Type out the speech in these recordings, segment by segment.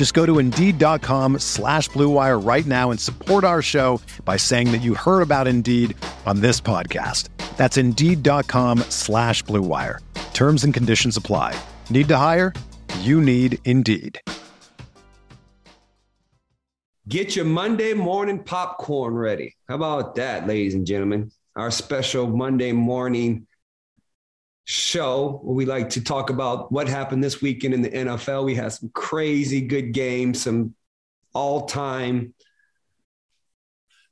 Just go to Indeed.com slash BlueWire right now and support our show by saying that you heard about Indeed on this podcast. That's Indeed.com slash BlueWire. Terms and conditions apply. Need to hire? You need Indeed. Get your Monday morning popcorn ready. How about that, ladies and gentlemen? Our special Monday morning show where we like to talk about what happened this weekend in the NFL. We had some crazy good games, some all time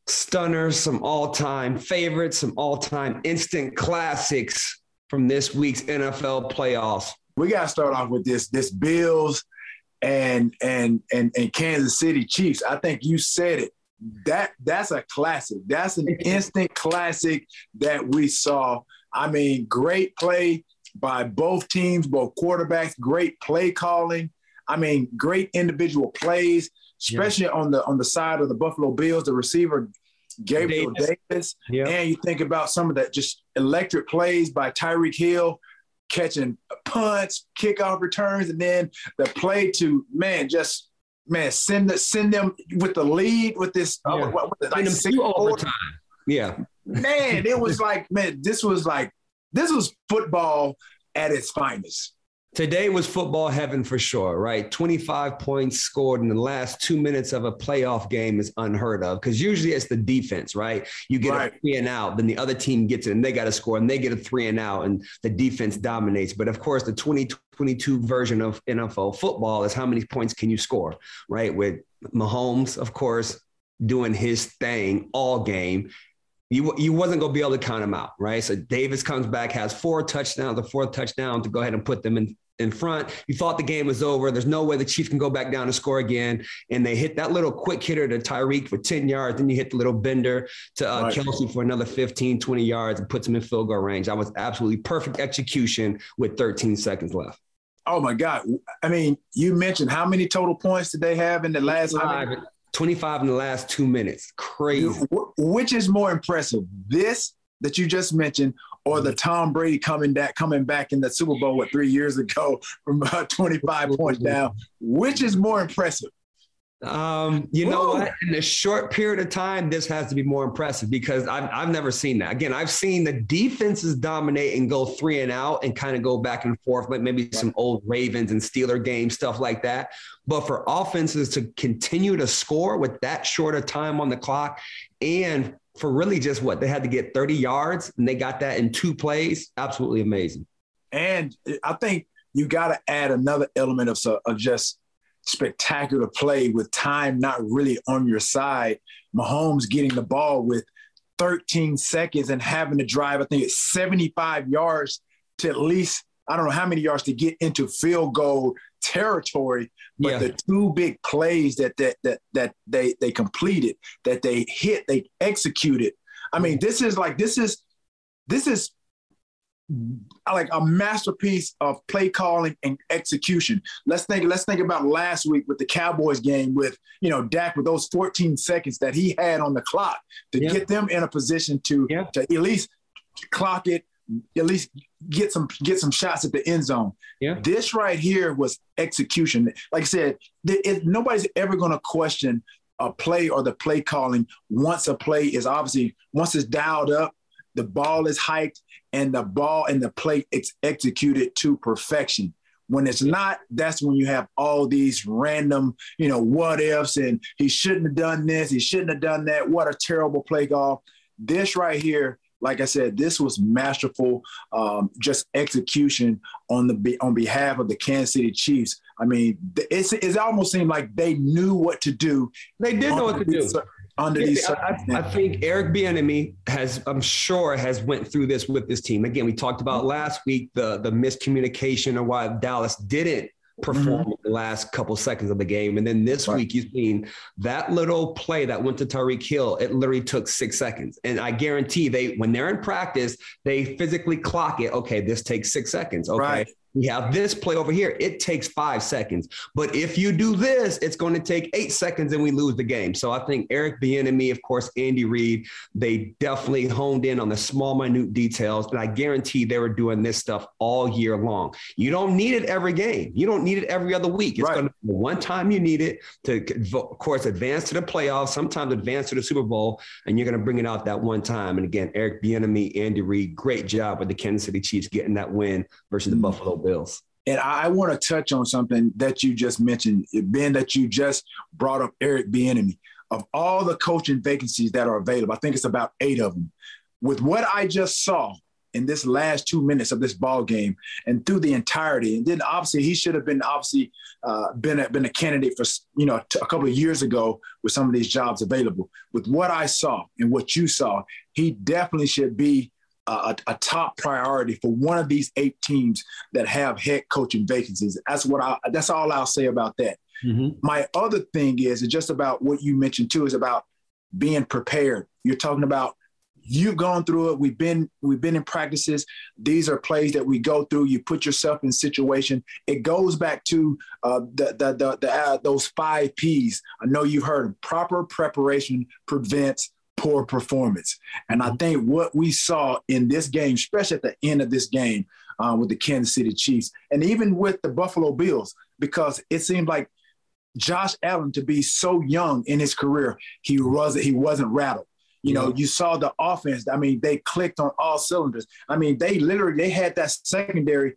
stunners, some all time favorites, some all time instant classics from this week's NFL playoffs. We got to start off with this this Bills and and and and Kansas City Chiefs. I think you said it. That that's a classic. That's an instant classic that we saw. I mean, great play by both teams, both quarterbacks, great play calling. I mean, great individual plays, especially yeah. on the on the side of the Buffalo Bills, the receiver Gabriel Davis. Davis. Yeah. And you think about some of that just electric plays by Tyreek Hill catching punts, kickoff returns, and then the play to man, just man, send the, send them with the lead with this. Yeah. Uh, what, what, like overtime. Yeah, man, it was like man, this was like this was football at its finest. Today was football heaven for sure, right? 25 points scored in the last two minutes of a playoff game is unheard of because usually it's the defense, right? You get right. a three and out, then the other team gets it and they got to score and they get a three and out and the defense dominates. But of course, the 2022 version of NFL football is how many points can you score, right? With Mahomes, of course, doing his thing all game you, you wasn't going to be able to count them out, right? So Davis comes back, has four touchdowns, the fourth touchdown to go ahead and put them in, in front. You thought the game was over. There's no way the Chiefs can go back down and score again. And they hit that little quick hitter to Tyreek for 10 yards. Then you hit the little bender to uh, right. Kelce for another 15, 20 yards and puts them in field goal range. That was absolutely perfect execution with 13 seconds left. Oh my God. I mean, you mentioned how many total points did they have in the last? 25 in the last two minutes. Crazy. Which is more impressive, this that you just mentioned, or the mm-hmm. Tom Brady coming back coming back in the Super Bowl what three years ago from about 25 points mm-hmm. down? Which is more impressive? Um, you know what? In a short period of time, this has to be more impressive because I've, I've never seen that. Again, I've seen the defenses dominate and go three and out and kind of go back and forth, like maybe some old Ravens and Steeler games, stuff like that. But for offenses to continue to score with that short of time on the clock and for really just what they had to get 30 yards and they got that in two plays, absolutely amazing. And I think you got to add another element of, of just spectacular play with time not really on your side. Mahomes getting the ball with 13 seconds and having to drive, I think it's 75 yards to at least, I don't know how many yards to get into field goal territory. But yeah. the two big plays that that that that they they completed, that they hit, they executed. I mean, this is like this is this is like a masterpiece of play calling and execution. Let's think. Let's think about last week with the Cowboys game with you know Dak with those 14 seconds that he had on the clock to yeah. get them in a position to yeah. to at least clock it, at least get some get some shots at the end zone. Yeah. This right here was execution. Like I said, it, nobody's ever going to question a play or the play calling once a play is obviously once it's dialed up the ball is hiked and the ball and the play it's executed to perfection. When it's not, that's when you have all these random, you know, what ifs and he shouldn't have done this, he shouldn't have done that. What a terrible play call. This right here like I said, this was masterful, um, just execution on the on behalf of the Kansas City Chiefs. I mean, it's, it almost seemed like they knew what to do. They did know what to do under these. I, I, think Eric Bieniemy has, I'm sure, has went through this with this team. Again, we talked about last week the the miscommunication or why Dallas didn't perform mm-hmm. the last couple seconds of the game. And then this right. week, you've seen that little play that went to Tyreek Hill. It literally took six seconds. And I guarantee they, when they're in practice, they physically clock it. Okay, this takes six seconds. Okay. Right. We have this play over here. It takes five seconds. But if you do this, it's going to take eight seconds and we lose the game. So I think Eric Bieniemy, of course, Andy Reid, they definitely honed in on the small, minute details. And I guarantee they were doing this stuff all year long. You don't need it every game. You don't need it every other week. It's right. going to be one time you need it to, of course, advance to the playoffs, sometimes advance to the Super Bowl, and you're going to bring it out that one time. And again, Eric Bieniemy, Andy Reid, great job with the Kansas City Chiefs getting that win versus mm-hmm. the Buffalo Bills. And I want to touch on something that you just mentioned, Ben, that you just brought up Eric Bieniemy. Of all the coaching vacancies that are available, I think it's about eight of them. With what I just saw in this last two minutes of this ball game and through the entirety, and then obviously he should have been obviously uh, been a, been a candidate for you know a couple of years ago with some of these jobs available. With what I saw and what you saw, he definitely should be a, a, top priority for one of these eight teams that have head coaching vacancies. That's what I. That's all I'll say about that. Mm-hmm. My other thing is, just about what you mentioned too. Is about being prepared. You're talking about you've gone through it. We've been we've been in practices. These are plays that we go through. You put yourself in situation. It goes back to uh, the the, the, the uh, those five P's. I know you've heard them. Proper preparation prevents poor performance. And I mm-hmm. think what we saw in this game, especially at the end of this game uh, with the Kansas City Chiefs, and even with the Buffalo Bills, because it seemed like Josh Allen to be so young in his career, he wasn't he wasn't rattled. You know, you saw the offense. I mean, they clicked on all cylinders. I mean, they literally they had that secondary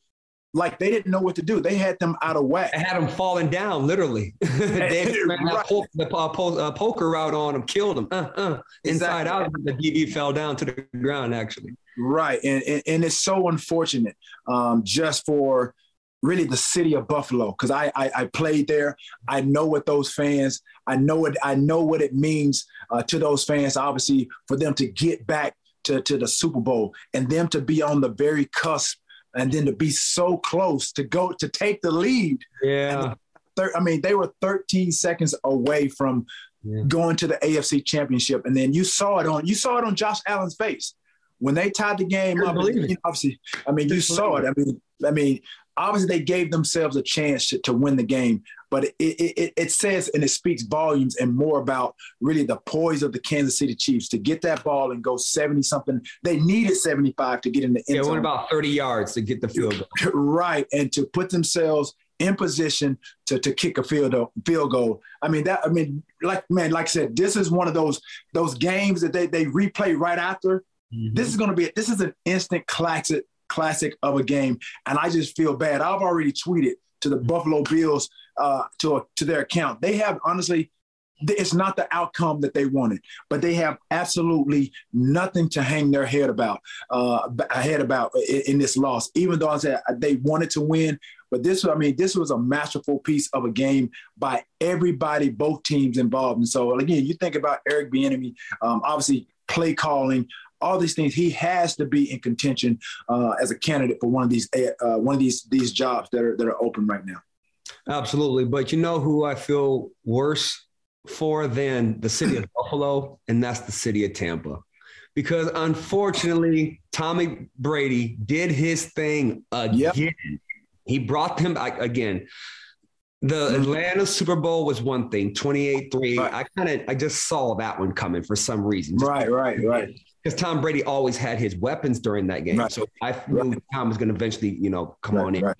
like they didn't know what to do. They had them out of whack. They had them falling down, literally. they ran right. po- the uh, po- uh, poker route on them, killed them. Uh, uh, inside exactly. out, the DB fell down to the ground, actually. Right. And, and, and it's so unfortunate um, just for really the city of Buffalo, because I, I, I, played there. I know what those fans, I know what, I know what it means uh, to those fans, obviously, for them to get back to, to the Super Bowl and them to be on the very cusp and then to be so close to go to take the lead. Yeah. Thir- I mean, they were 13 seconds away from yeah. going to the AFC Championship, and then you saw it on you saw it on Josh Allen's face when they tied the game I up. Obviously, I mean, you saw it. I mean, I mean, obviously they gave themselves a chance to, to win the game, but it, it, it, says and it speaks volumes and more about really the poise of the Kansas City Chiefs to get that ball and go 70 something. They needed 75 to get in the end Yeah, went about 30 yards to get the field goal. right. And to put themselves in position to, to kick a field field goal. I mean that I mean like man like I said this is one of those those games that they they replay right after. Mm-hmm. This is going to be this is an instant classic classic of a game. And I just feel bad. I've already tweeted to the Buffalo Bills uh, to, a, to their account. They have honestly, it's not the outcome that they wanted, but they have absolutely nothing to hang their head about, uh, head about in, in this loss. Even though I said they wanted to win, but this, I mean, this was a masterful piece of a game by everybody, both teams involved. And so, again, you think about Eric Bieniemy, um, obviously play calling, all these things. He has to be in contention uh, as a candidate for one of these uh, one of these these jobs that are that are open right now. Absolutely, but you know who I feel worse for than the city of Buffalo, and that's the city of Tampa. Because unfortunately, Tommy Brady did his thing again. Yep. He brought them back again. The. Atlanta Super Bowl was one thing, 28-3. Right. I kind of I just saw that one coming for some reason. Just right, right, right because Tom Brady always had his weapons during that game. Right. So I knew right. Tom was going to eventually, you know, come right, on in.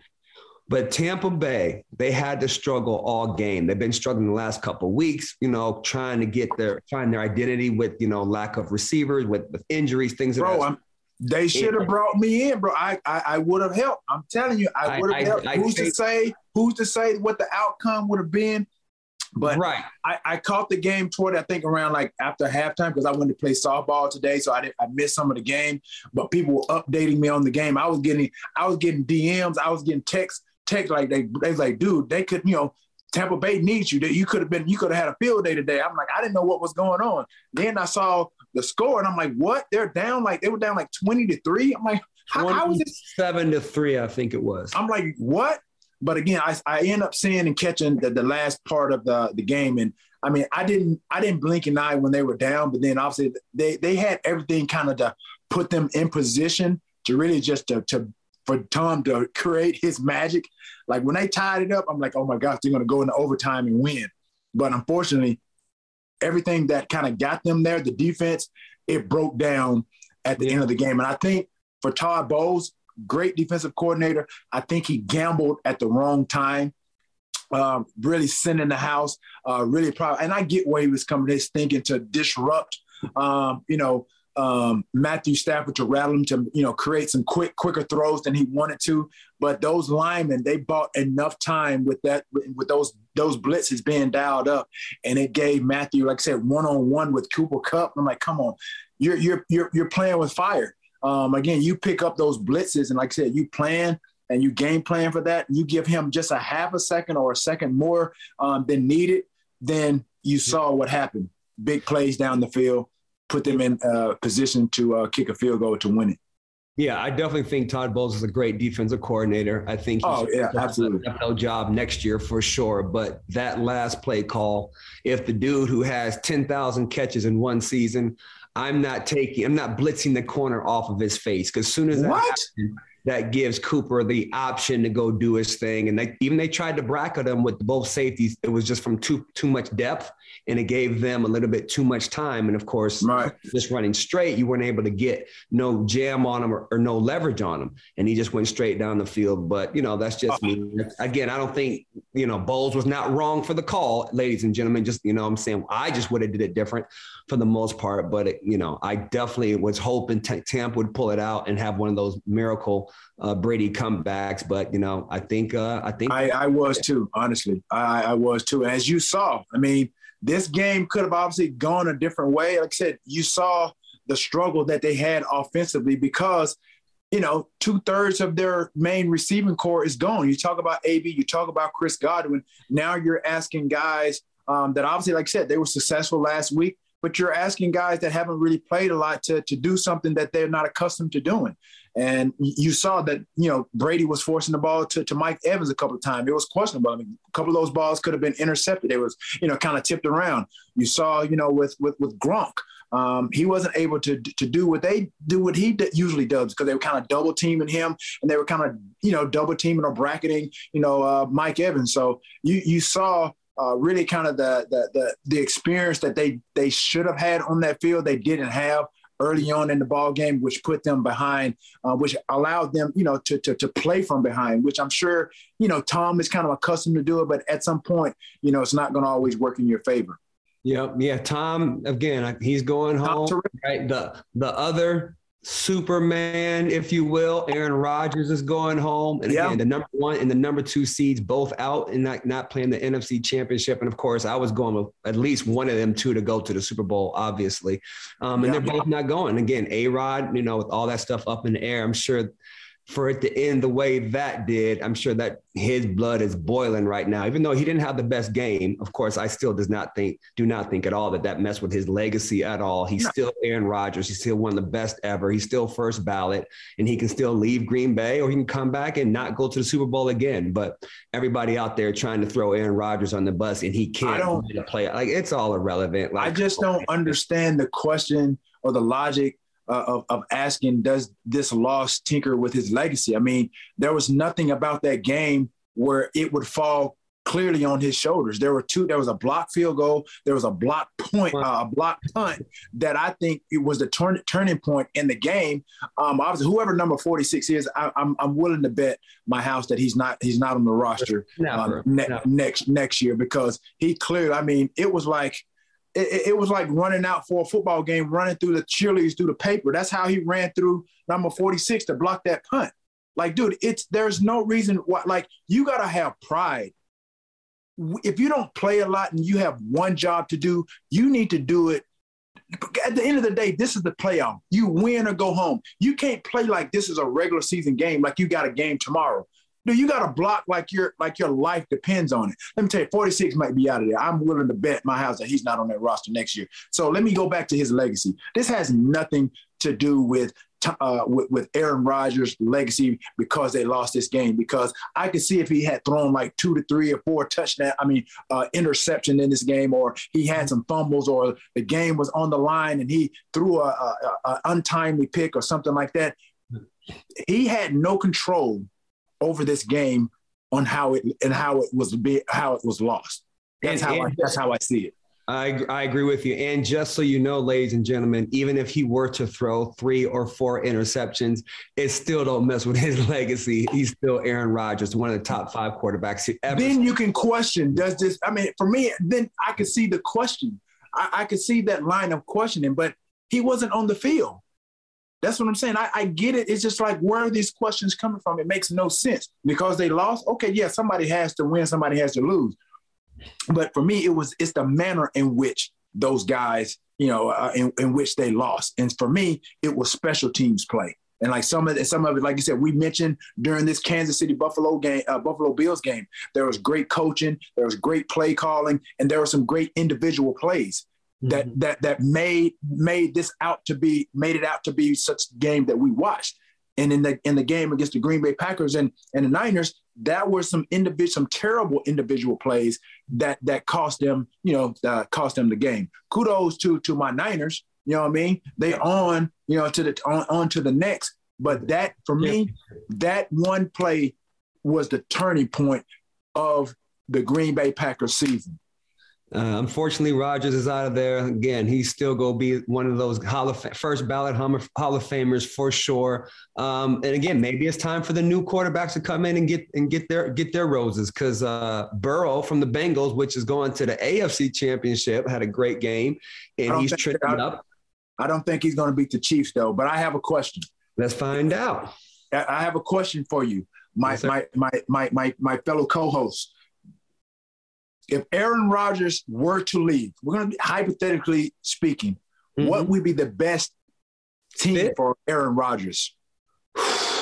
But Tampa Bay, they had to struggle all game. They've been struggling the last couple of weeks, you know, trying to get their find their identity with, you know, lack of receivers, with, with injuries, things. Bro, I'm, they should have brought me in, bro. I I, I would have helped. I'm telling you, I would have helped. I, who's to say? Who's to say what the outcome would have been? But right. I, I caught the game toward I think around like after halftime because I went to play softball today, so I did, I missed some of the game. But people were updating me on the game. I was getting I was getting DMs, I was getting texts, text like they they was like, dude, they could you know Tampa Bay needs you. That you could have been you could have had a field day today. I'm like I didn't know what was going on. Then I saw the score and I'm like, what? They're down like they were down like twenty to three. I'm like, how, how was it seven to three? I think it was. I'm like, what? But again, I, I end up seeing and catching the, the last part of the, the game. And I mean, I didn't I didn't blink an eye when they were down, but then obviously they they had everything kind of to put them in position to really just to, to for Tom to create his magic. Like when they tied it up, I'm like, oh my gosh, they're gonna go into overtime and win. But unfortunately, everything that kind of got them there, the defense, it broke down at the end of the game. And I think for Todd Bowles, great defensive coordinator. I think he gambled at the wrong time. Um, really sending the house, uh, really proud. And I get where he was coming. He's thinking to disrupt, um, you know, um, Matthew Stafford to rattle him to, you know, create some quick, quicker throws than he wanted to. But those linemen, they bought enough time with that, with those those blitzes being dialed up, and it gave Matthew, like I said, one on one with Cooper Kupp. I'm like, come on, you're you're you're you're playing with fire um, again, you pick up those blitzes, and like I said, you plan and you game plan for that. You give him just a half a second or a second more um, than needed. Then you saw what happened. Big plays down the field, put them in uh, position to uh, kick a field goal to win it. Yeah, I definitely think Todd Bowles is a great defensive coordinator. I think he's oh, yeah, absolutely. a job next year for sure. But that last play call, if the dude who has 10,000 catches in one season, I'm not taking, I'm not blitzing the corner off of his face because soon as that? Happens, that gives Cooper the option to go do his thing. And they, even they tried to bracket him with both safeties. It was just from too too much depth, and it gave them a little bit too much time. And of course, right. just running straight, you weren't able to get no jam on him or, or, no leverage on him, and he just went straight down the field. But you know, that's just me. Again, I don't think you know Bowles was not wrong for the call, ladies and gentlemen. Just you know, I'm saying I just would have did it different for the most part. But it, you know, I definitely was hoping T- Tampa would pull it out and have one of those miracle uh, Brady comebacks. But you know, I think uh, I think I, I was too. Honestly, I, I was too. As you saw, I mean, this game could have obviously gone a different way. Like I said, you saw the struggle that they had offensively because you know, two thirds of their main receiving corps is gone. You talk about AB, you talk about Chris Godwin. Now you're asking guys um, that obviously, like I said, they were successful last week but you're asking guys that haven't really played a lot to, to do something that they're not accustomed to doing. And you saw that, you know, Brady was forcing the ball to, to Mike Evans a couple of times. It was questionable. I mean, a couple of those balls could have been intercepted. It was, you know, kind of tipped around. You saw, you know, with with with Gronk, um, he wasn't able to to do what they do what he usually does because they were kind of double teaming him and they were kind of you know double teaming or bracketing you know uh, Mike Evans. So you you saw uh, really kind of the, the, the the experience that they they should have had on that field they didn't have early on in the ball game, which put them behind, uh, which allowed them, you know, to, to to play from behind. Which I'm sure, you know, Tom is kind of accustomed to do it, but at some point, you know, it's not going to always work in your favor. Yeah, yeah. Tom again, he's going home. Right. The the other Superman, if you will. Aaron Rodgers is going home. And again, the number one and the number two seeds both out and not, not playing the NFC championship. And of course, I was going with at least one of them two to go to the Super Bowl, obviously. Um, and they're both not going. Again, A Rod, you know, with all that stuff up in the air, I'm sure for it to end the way that did, I'm sure that his blood is boiling right now. Even though he didn't have the best game, of course, I still does not think, do not think at all that that messed with his legacy at all. He's no. still Aaron Rodgers. He's still one of the best ever. He's still first ballot, and he can still leave Green Bay or he can come back and not go to the Super Bowl again. But everybody out there trying to throw Aaron Rodgers on the bus, and he can't I don't, play. Like it's all irrelevant. Like, I just don't understand the question or the logic uh, of, of asking, does this loss tinker with his legacy? I mean, there was nothing about that game where it would fall clearly on his shoulders. There were two. There was a block field goal. There was a block point, uh, a block punt that I think it was the turn, turning point in the game. Um, obviously, whoever number forty six is, I, am I'm, I'm willing to bet my house that he's not he's not on the roster um, ne- next next year because he clearly. I mean, it was like it, it, was like running out for a football game, running through the cheerleaders through the paper. That's how he ran through number 46 to block that punt. Like, dude, it's there's no reason why. Like, you gotta have pride if you don't play a lot and you have one job to do, you need to do it. At the end of the day, this is the playoff. You win or go home. You can't play like this is a regular season game, like you got a game tomorrow. Dude, you got to block like your like your life depends on it. Let me tell you, 46 might be out of there. I'm willing to bet my house that he's not on that roster next year. So let me go back to his legacy. This has nothing to do with uh, with, with, Aaron Rodgers' legacy because they lost this game. Because I could see if he had thrown like two to three or four touchdown, I mean, uh, interception in this game, or he had some fumbles, or the game was on the line and he threw a, a, a untimely pick or something like that. He had no control over this game on how it and how it was be, how it was lost. That's and, how and I, that's how I see it. I, I agree with you. And just so you know, ladies and gentlemen, even if he were to throw three or four interceptions, it still don't mess with his legacy. He's still Aaron Rodgers, one of the top five quarterbacks ever. Then you can question, does this, I mean, for me, then I could see the question. I, I could see that line of questioning, but he wasn't on the field. That's what I'm saying. I, I, get it. It's just like where are these questions coming from? It makes no sense because they lost. Okay, yeah, somebody has to win, somebody has to lose. But for me, it was it's the manner in which those guys, you know, uh, in, in which they lost. And for me, it was special teams play. And like some of it, some of it, like you said, we mentioned during this Kansas City Buffalo game, uh, Buffalo Bills game, there was great coaching, there was great play calling, and there were some great individual plays that mm-hmm. that that made made this out to be made it out to be such a game that we watched. And in the in the game against the Green Bay Packers and and the Niners, that were some individual some terrible individual plays that that cost them, you know, uh, cost them the game. Kudos to to my Niners. You know what I mean? They on, you know, to the on, on to the next. But that for me, that one play was the turning point of the Green Bay Packers season. Uh, unfortunately, Rodgers is out of there again. He's still going to be one of those Hall of first ballot Hall of Famers for sure. Um, and again, maybe it's time for the new quarterbacks to come in and get and get their get their roses because uh, Burrow from the Bengals, which is going to the AFC Championship, had a great game and he's tricking up. I don't think he's going to beat the Chiefs though. But I have a question. Let's find out. I have a question for you, my yes, my, my my my my fellow co-host if Aaron Rodgers were to leave, we're going to be hypothetically speaking, mm-hmm. what would be the best team Fit? for Aaron Rodgers?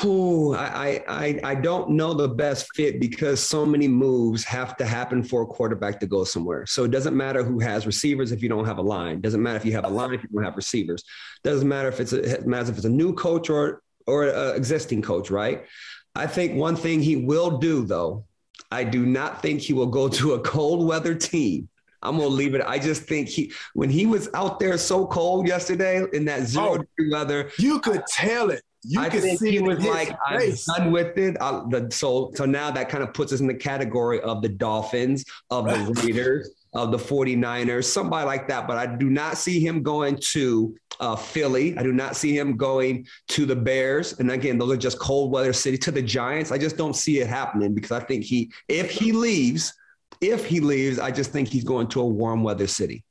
Ooh, I, I I don't know the best fit because so many moves have to happen for a quarterback to go somewhere. So it doesn't matter who has receivers if you don't have a line. Doesn't matter if you have a line if you don't have receivers. Doesn't matter if it's a, it matters if it's a new coach or or an existing coach, right? I think one thing he will do though I do not think he will go to a cold weather team. I'm gonna leave it. I just think he when he was out there so cold yesterday in that zero oh, degree weather, you could tell it. You I think he was like, I'm done with it. Uh, the, so so now that kind of puts us in the category of the Dolphins, of the Raiders, of the 49ers, somebody like that. But I do not see him going to uh, Philly. I do not see him going to the Bears. And again, those are just cold weather city to the Giants. I just don't see it happening because I think he, if he leaves, if he leaves, I just think he's going to a warm weather city.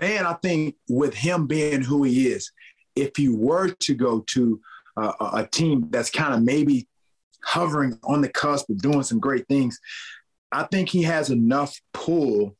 And I think with him being who he is, if he were to go to uh, a team that's kind of maybe hovering on the cusp of doing some great things, I think he has enough pull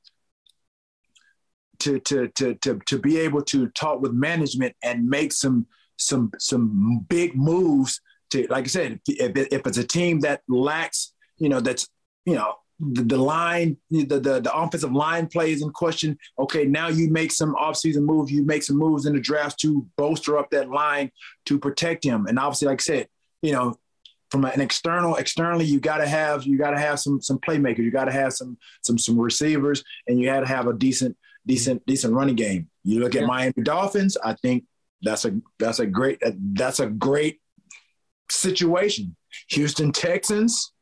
to to to to to be able to talk with management and make some some some big moves to like I said if, if it's a team that lacks you know that's you know the, the line the, the the offensive line plays in question okay now you make some offseason moves you make some moves in the draft to bolster up that line to protect him. And obviously like I said you know from an external externally you got to have you got to have some some playmakers. You got to have some some some receivers and you got to have a decent decent decent running game. You look at yeah. Miami Dolphins I think that's a that's a great that's a great situation. Houston Texans.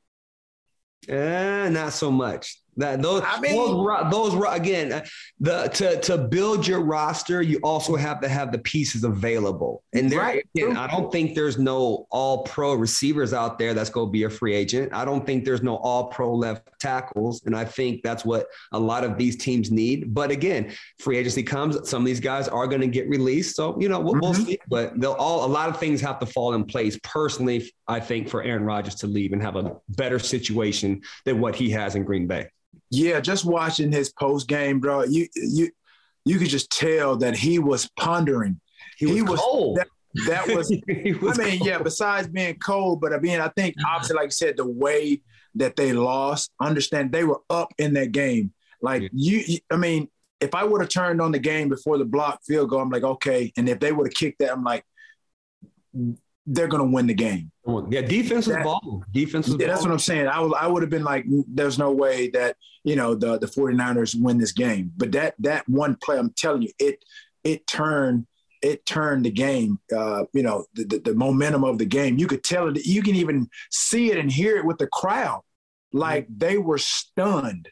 Eh, not so much that those, I mean, those, those again, the to to build your roster, you also have to have the pieces available. And there, right. again, I don't think there's no all pro receivers out there that's going to be a free agent. I don't think there's no all pro left tackles, and I think that's what a lot of these teams need. But again, free agency comes, some of these guys are going to get released, so you know we'll, mm-hmm. we'll see. But they'll all a lot of things have to fall in place. Personally, I think for Aaron Rodgers to leave and have a better situation than what he has in Green Bay. Yeah, just watching his post game, bro. You you you could just tell that he was pondering. He was, he was cold. That, that was, was I mean, cold. yeah, besides being cold, but I mean, I think uh-huh. obviously, like you said, the way that they lost, understand they were up in that game. Like yeah. you, I mean, if I would have turned on the game before the block field goal, I'm like, okay. And if they would have kicked that, I'm like, they're going to win the game. Yeah, defensive that, ball. Defensive yeah, That's what I'm saying. I would, I would have been like, there's no way that, you know, the, the 49ers win this game. But that, that one play, I'm telling you, it, it turned, it turned the game, uh, you know, the, the, the, momentum of the game. You could tell it, you can even see it and hear it with the crowd. Like mm-hmm. they were stunned.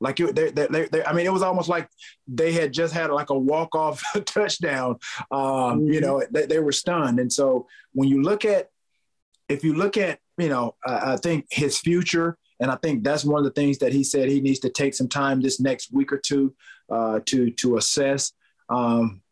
Like they, they, they, I mean, it was almost like they had just had like a walk off touchdown. Um, mm-hmm. You know, they, they, were stunned. And so when you look at, if you look at, you know, I think his future, and I think that's one of the things that he said he needs to take some time this next week or two uh, to to assess. Um,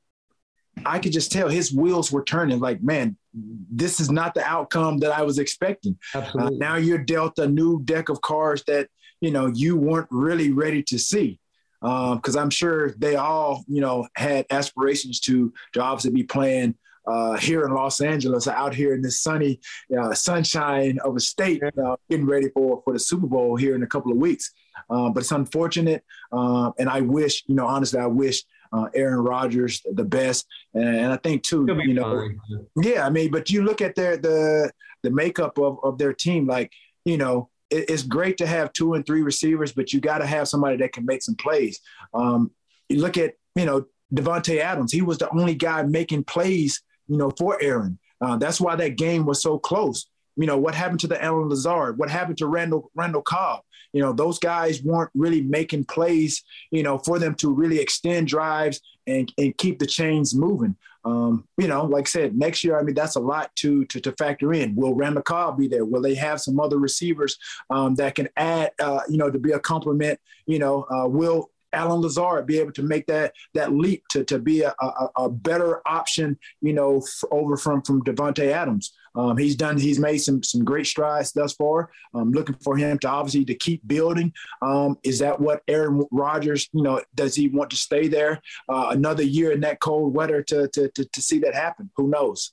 I could just tell his wheels were turning. Like, man, this is not the outcome that I was expecting. Uh, now you're dealt a new deck of cards that you know you weren't really ready to see because um, I'm sure they all you know had aspirations to to obviously be playing uh, here in Los Angeles, out here in this sunny uh, sunshine of a state, uh, getting ready for for the Super Bowl here in a couple of weeks. Uh, but it's unfortunate, uh, and I wish you know honestly, I wish. Uh, Aaron Rodgers, the best, and, and I think too, you know, fine. yeah. I mean, but you look at their the the makeup of, of their team, like you know, it's great to have two and three receivers, but you got to have somebody that can make some plays. Um, you look at, you know, Davante Adams. He was the only guy making plays, you know, for Aaron. Uh, that's why that game was so close. You know, what happened to the Allen Lazard? What happened to Randall Randall Cobb? You know, those guys weren't really making plays, you know, for them to really extend drives and, and keep the chains moving. Um, you know, like I said, next year, I mean, that's a lot to to, to factor in. Will Cobb be there? Will they have some other receivers um, that can add, uh, you know, to be a complement? You know, uh, will Allen Lazard be able to make that that leap to, to be a, a, a better option, you know, f- over from from Davante Adams. Um, he's done. He's made some some great strides thus far. I'm looking for him to obviously to keep building. Um, is that what Aaron Rodgers? You know, does he want to stay there uh, another year in that cold weather to, to to to see that happen? Who knows?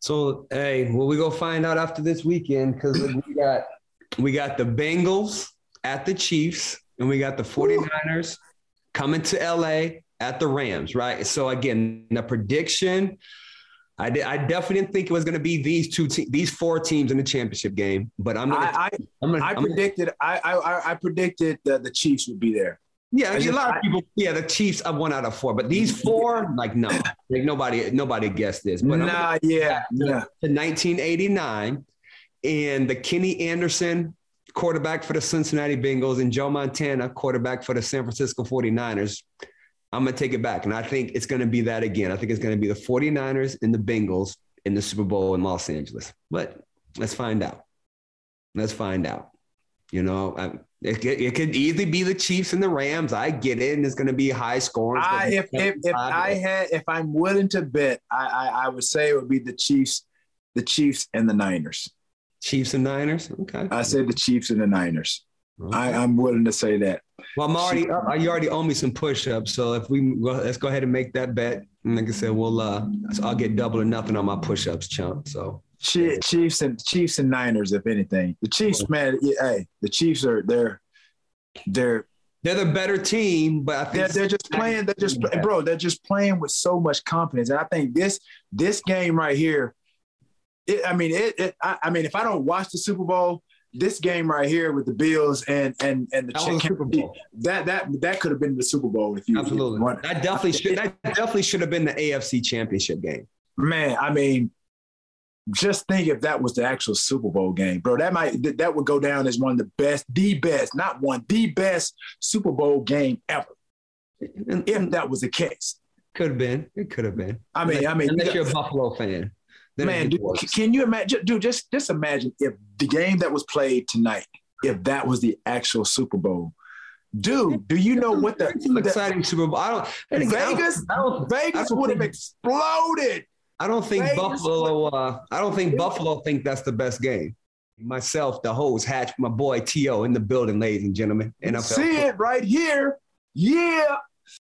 So hey, well, we go find out after this weekend because we got we got the Bengals at the Chiefs and we got the 49ers coming to LA at the Rams, right? So again, the prediction, I, did, I definitely didn't think it was going to be these two, te- these four teams in the championship game. But I'm gonna, I, I, I'm gonna, I I'm predicted, gonna, I, I, I predicted that the Chiefs would be there. Yeah, a lot of people. Yeah, the Chiefs. I one out of four, but these four, like no, like nobody, nobody guessed this. But nah, yeah, yeah. To 1989, and the Kenny Anderson quarterback for the Cincinnati Bengals, and Joe Montana, quarterback for the San Francisco 49ers. I'm going to take it back. And I think it's going to be that again. I think it's going to be the 49ers and the Bengals in the Super Bowl in Los Angeles. But let's find out. Let's find out. You know, I, it, it, could easily be the Chiefs and the Rams. I get it, and it's going to be high scoring. I, if if, if I had, if I'm willing to bet, I, I I would say it would be the Chiefs, the Chiefs and the Niners. Chiefs and Niners. Okay. I said the Chiefs and the Niners. Okay. I, am willing to say that. Well, I'm already up. You already owe me some push-ups, so if we let's go ahead and make that bet. And like I said, we'll uh, I'll get double or nothing on my push-ups, chump. So Chiefs and Chiefs and Niners, if anything. The Chiefs, man. Yeah, hey, the Chiefs are they're they're they're the better team, but I think they're, they're just playing. They're just bro. They're just playing with so much confidence, and I think this this game right here it, I mean, it, it I, I, mean, if I don't watch the Super Bowl, this game right here with the Bills and and and the that Super Bowl. that that that could have been the Super Bowl if you absolutely. If you that definitely should that definitely should have been the AFC Championship game. Man, I mean, just think if that was the actual Super Bowl game, bro. That might that would go down as one of the best, the best, not one, the best Super Bowl game ever. And, if that was the case, could have been. It could have been. I mean, I mean, unless you're a Buffalo fan. Man, dude, can you imagine, dude? Just just imagine if the game that was played tonight, if that was the actual Super Bowl. Dude, do you know what the, exciting Super Bowl? I don't. Vegas, I don't, Vegas would have exploded. I don't think Vegas Buffalo. Uh, I don't think Buffalo think that's the best game. Myself, the host, Hatch, my boy T.O. in the building, ladies and gentlemen. And I see it right here. Yeah.